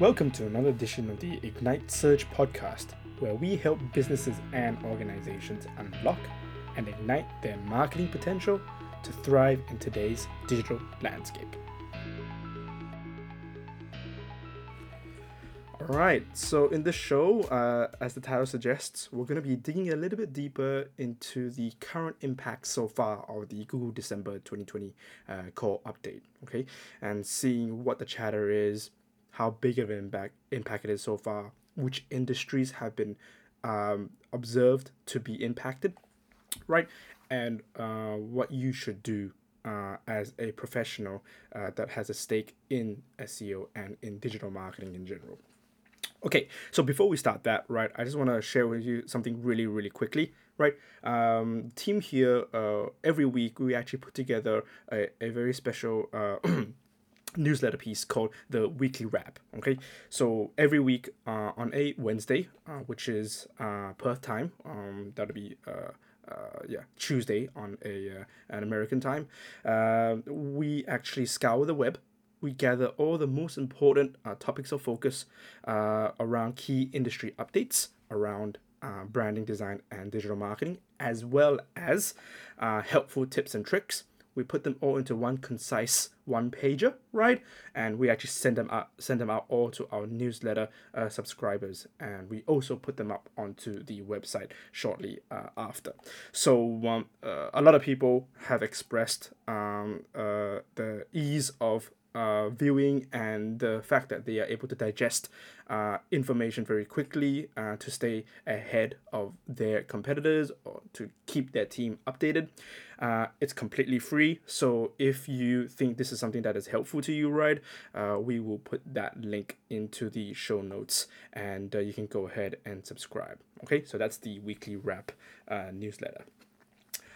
Welcome to another edition of the Ignite Search podcast, where we help businesses and organizations unlock and ignite their marketing potential to thrive in today's digital landscape. All right, so in this show, uh, as the title suggests, we're going to be digging a little bit deeper into the current impact so far of the Google December 2020 uh, core update, okay, and seeing what the chatter is, how big of an impact impact it is so far, which industries have been um, observed to be impacted, right, and uh, what you should do uh, as a professional uh, that has a stake in SEO and in digital marketing in general. Okay, so before we start that, right, I just want to share with you something really, really quickly, right? Um, team here, uh, every week we actually put together a, a very special uh, newsletter piece called the weekly wrap okay? So every week uh, on a wednesday uh, which is uh, perth time um, that'll be uh, uh, yeah tuesday on a uh, an american time uh, we actually scour the web. We gather all the most important uh, topics of focus uh, around key industry updates around uh, branding design and digital marketing as well as uh, helpful tips and tricks we put them all into one concise one pager, right? And we actually send them out, send them out all to our newsletter uh, subscribers, and we also put them up onto the website shortly uh, after. So um, uh, a lot of people have expressed um, uh, the ease of uh, viewing and the fact that they are able to digest uh, information very quickly uh, to stay ahead of their competitors or to keep their team updated. Uh, it's completely free, so if you think this is something that is helpful to you, right, uh, we will put that link into the show notes and uh, you can go ahead and subscribe. Okay, so that's the weekly wrap newsletter.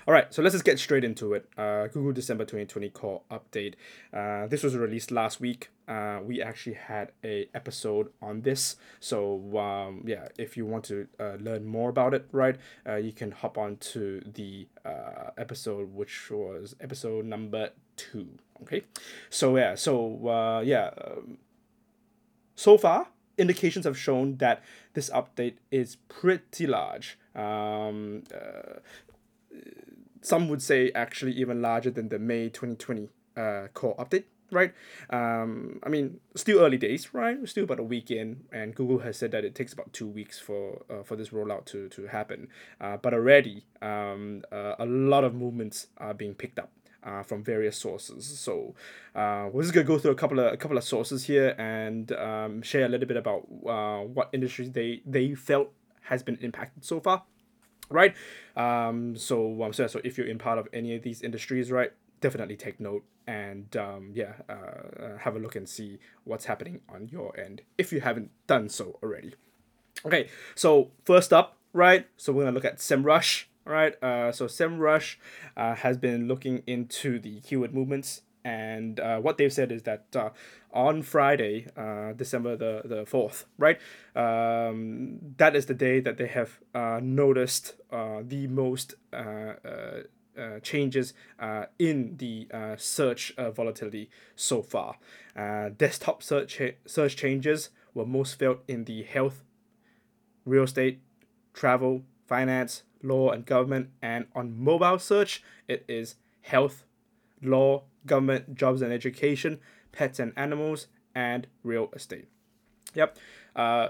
All right, so let's just get straight into it. Uh, Google December 2020 core update. Uh, this was released last week. Uh, we actually had a episode on this. So um, yeah, if you want to uh, learn more about it, right, uh, you can hop on to the uh, episode, which was episode number two. Okay, so yeah, so yeah, um, so far indications have shown that this update is pretty large. Um, uh, some would say actually even larger than the May 2020 uh, core update, right? Um, I mean, still early days, right? still about a week in, and Google has said that it takes about two weeks for uh, for this rollout to to happen. Uh, but already, um, uh, a lot of movements are being picked up. Uh, from various sources, so uh, we're just gonna go through a couple of a couple of sources here and um, share a little bit about uh, what industries they they felt has been impacted so far right? Um, so um, so so if you're in part of any of these industries, right, definitely take note and um, yeah, uh, uh, have a look and see what's happening on your end if you haven't done so already. Okay, so first up, right? So we're gonna look at SEMrush, right? Uh, so SEMrush uh, has been looking into the keyword movements and uh, what they've said is that uh, on Friday, uh, December the, the 4th, right, um, that is the day that they have uh, noticed uh, the most uh, changes in the search volatility so far. desktop search, search changes were most felt in the health, real estate, travel, finance, law, and government, and on mobile search, it is health, law, government, jobs and education, pets and animals, and real estate. Yep. Uh,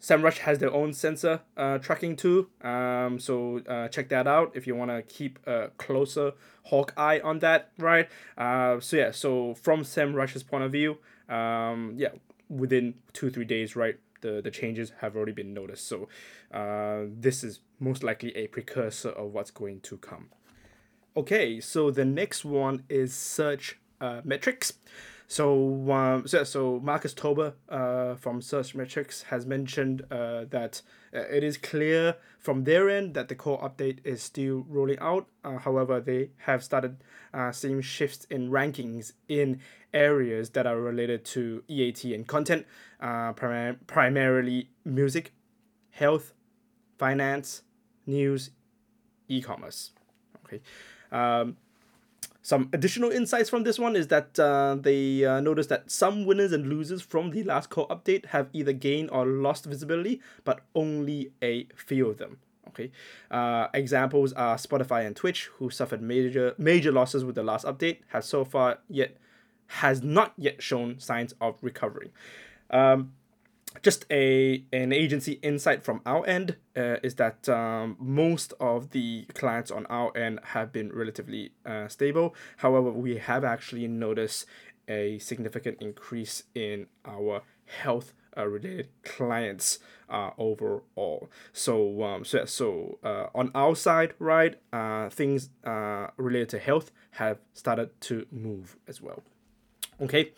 SEMrush has their own sensor uh, tracking too, um, so uh, check that out if you want to keep a closer hawk eye on that, right? Uh, so yeah, so from SEMrush's point of view, um, yeah, within two three days, right, the the changes have already been noticed. So uh, this is most likely a precursor of what's going to come. Okay, so the next one is search uh, metrics. So, um, so, so Marcus Tober uh, from Searchmetrics has mentioned uh, that uh, it is clear from their end that the core update is still rolling out. Uh, however, they have started uh, seeing shifts in rankings in areas that are related to EAT and content, uh, prim- primarily music, health, finance, news, e-commerce. Okay. Um, some additional insights from this one is that uh, they uh, noticed that some winners and losers from the last core update have either gained or lost visibility, but only a few of them. Okay, uh, examples are Spotify and Twitch, who suffered major major losses with the last update, has so far yet has not yet shown signs of recovery. Um, just a an agency insight from our end uh, is that um, most of the clients on our end have been relatively uh, stable. However, we have actually noticed a significant increase in our health uh, related clients uh, overall. So um, so so uh, on our side, right, uh, things uh, related to health have started to move as well. Okay.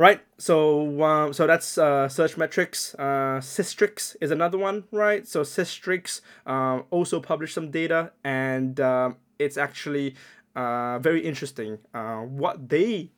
Right, so um, so that's uh, Searchmetrics. Uh, Sistrix is another one, right? So Sistrix um, also published some data, and um, it's actually uh, very interesting. Uh, what they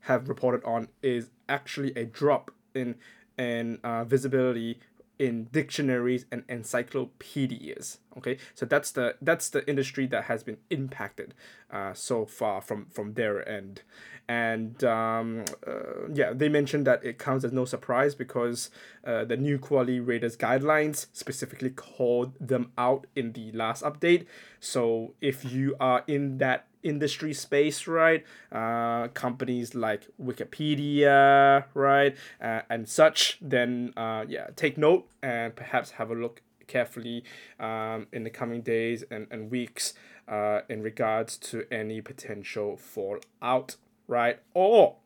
have reported on is actually a drop in in uh, visibility in dictionaries and encyclopedias okay? So that's the that's the industry that has been impacted uh, so far from from their end. And um, uh, yeah they mentioned that it comes as no surprise because uh, the new quality raters guidelines specifically called them out in the last update. So if you are in that industry space, right? Uh, companies like Wikipedia, right, uh, and such. Then, uh, yeah, take note and perhaps have a look carefully um, in the coming days and, and weeks uh, in regards to any potential fallout, right, or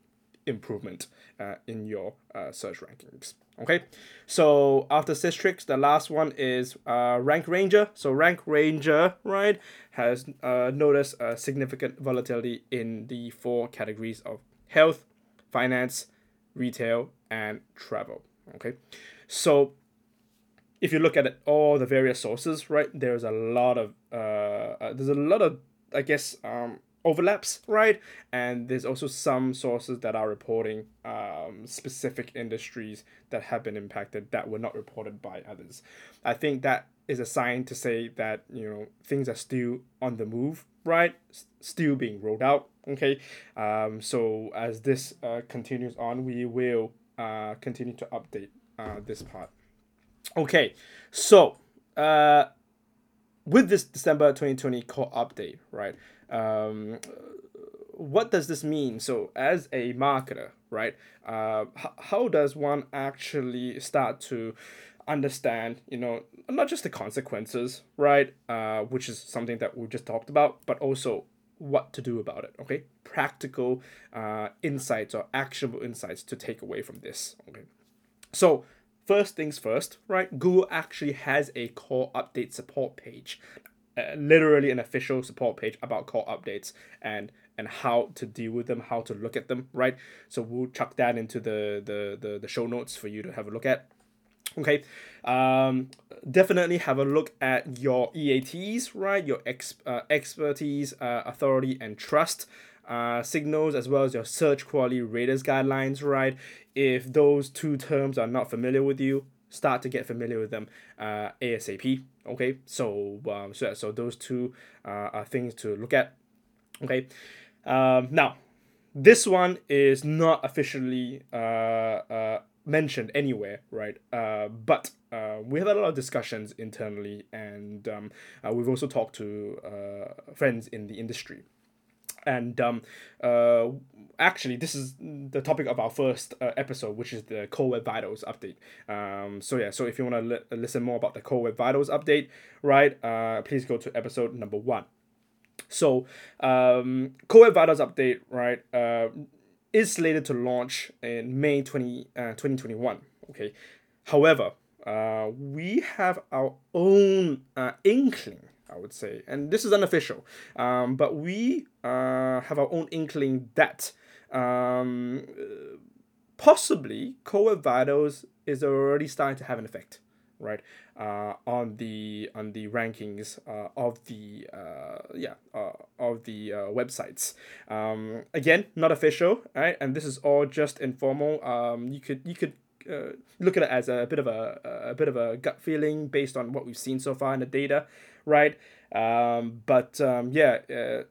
improvement uh, in your uh, search rankings. Okay, so after Sistrix, the last one is uh, Rank Ranger. So Rank Ranger, right, has uh, noticed a significant volatility in the four categories of health, finance, retail, and travel. Okay, so if you look at it, all the various sources, right, there's a lot of uh, uh there's a lot of I guess um overlaps, right? And there's also some sources that are reporting um, specific industries that have been impacted that were not reported by others. I think that is a sign to say that you know things are still on the move, right? S- still being rolled out. Okay, um, so as this uh, continues on, we will uh, continue to update uh, this part. Okay, so uh, with this December twenty twenty core update, right? Um, what does this mean? So, as a marketer, right, uh, h- how does one actually start to understand, you know, not just the consequences, right, uh, which is something that we just talked about, but also what to do about it, okay? Practical uh, insights or actionable insights to take away from this, okay? So, first things first, right? Google actually has a core update support page literally an official support page about core updates and and how to deal with them, how to look at them, right? So we'll chuck that into the the the, the show notes for you to have a look at. Okay, um, definitely have a look at your EATs, right? Your ex, uh, expertise, uh, authority, and trust uh, signals, as well as your search quality raters guidelines, right? If those two terms are not familiar with you, start to get familiar with them uh, ASAP. Okay, so um, so so those two uh, are things to look at. Okay, um, now this one is not officially uh, uh, mentioned anywhere, right? Uh, but uh, we have a lot of discussions internally, and um, uh, we've also talked to uh, friends in the industry and um, uh, actually this is the topic of our first uh, episode which is the core web vitals update um, so yeah so if you want to li- listen more about the core web vitals update right uh, please go to episode number one so um, core web vitals update right uh, is slated to launch in may 20, uh, 2021 okay however uh, we have our own uh, inkling I would say, and this is unofficial. Um, but we uh, have our own inkling that um, possibly Vitals is already starting to have an effect, right? Uh, on the on the rankings uh, of the uh, yeah uh, of the uh, websites. Um, again, not official, right? And this is all just informal. Um, you could you could uh, look at it as a bit of a, a bit of a gut feeling based on what we've seen so far in the data, right? Um, but um, yeah,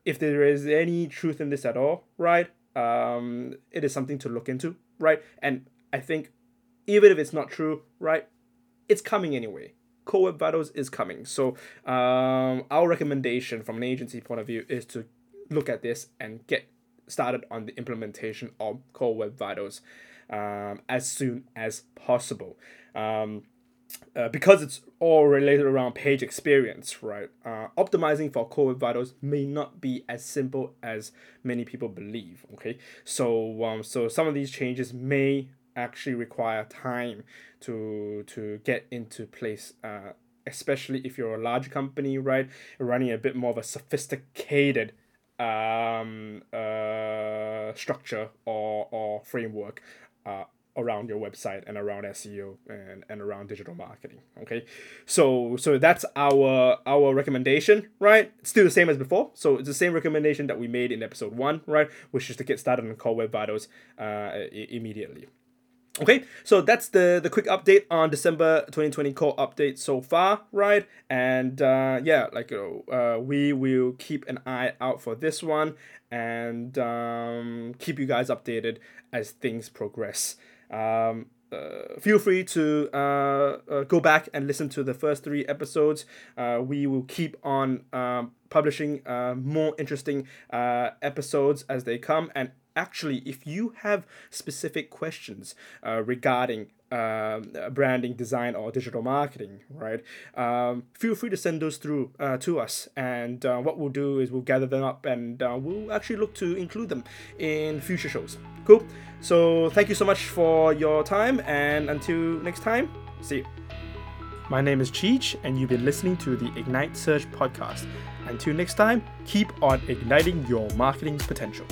if there is any truth in this at all, right? Um, it is something to look into, right? And I think even if it's not true, right, it's coming anyway. Core Web Vitals is coming. So um, our recommendation from an agency point of view is to look at this and get started on the implementation of Core Web Vitals um, as soon as possible. Um, uh, because it's all related around page experience, right? Uh, optimizing for Core Web Vitals may not be as simple as many people believe. Okay, so um, so some of these changes may actually require time to to get into place. Uh, especially if you're a large company, right? Running a bit more of a sophisticated um, uh, structure or, or framework uh, around your website and around SEO and, and around digital marketing. Okay, so so that's our our recommendation, right? It's still the same as before. So it's the same recommendation that we made in episode one, right? Which is to get started on Core Web Vitals uh, immediately. Okay, so that's the the quick update on December 2020 core update so far, right? And uh, yeah, like uh, we will keep an eye out for this one and um, keep you guys updated as things progress. Um, uh, feel free to uh, uh, go back and listen to the first three episodes. Uh, we will keep on um, publishing uh, more interesting uh, episodes as they come. And actually, if you have specific questions uh, regarding um, branding, design, or digital marketing, right? Um, feel free to send those through uh, to us, and uh, what we'll do is we'll gather them up and uh, we'll actually look to include them in future shows. Cool. So thank you so much for your time, and until next time, see you. My name is Cheech, and you've been listening to the Ignite Search podcast. Until next time, keep on igniting your marketing potential.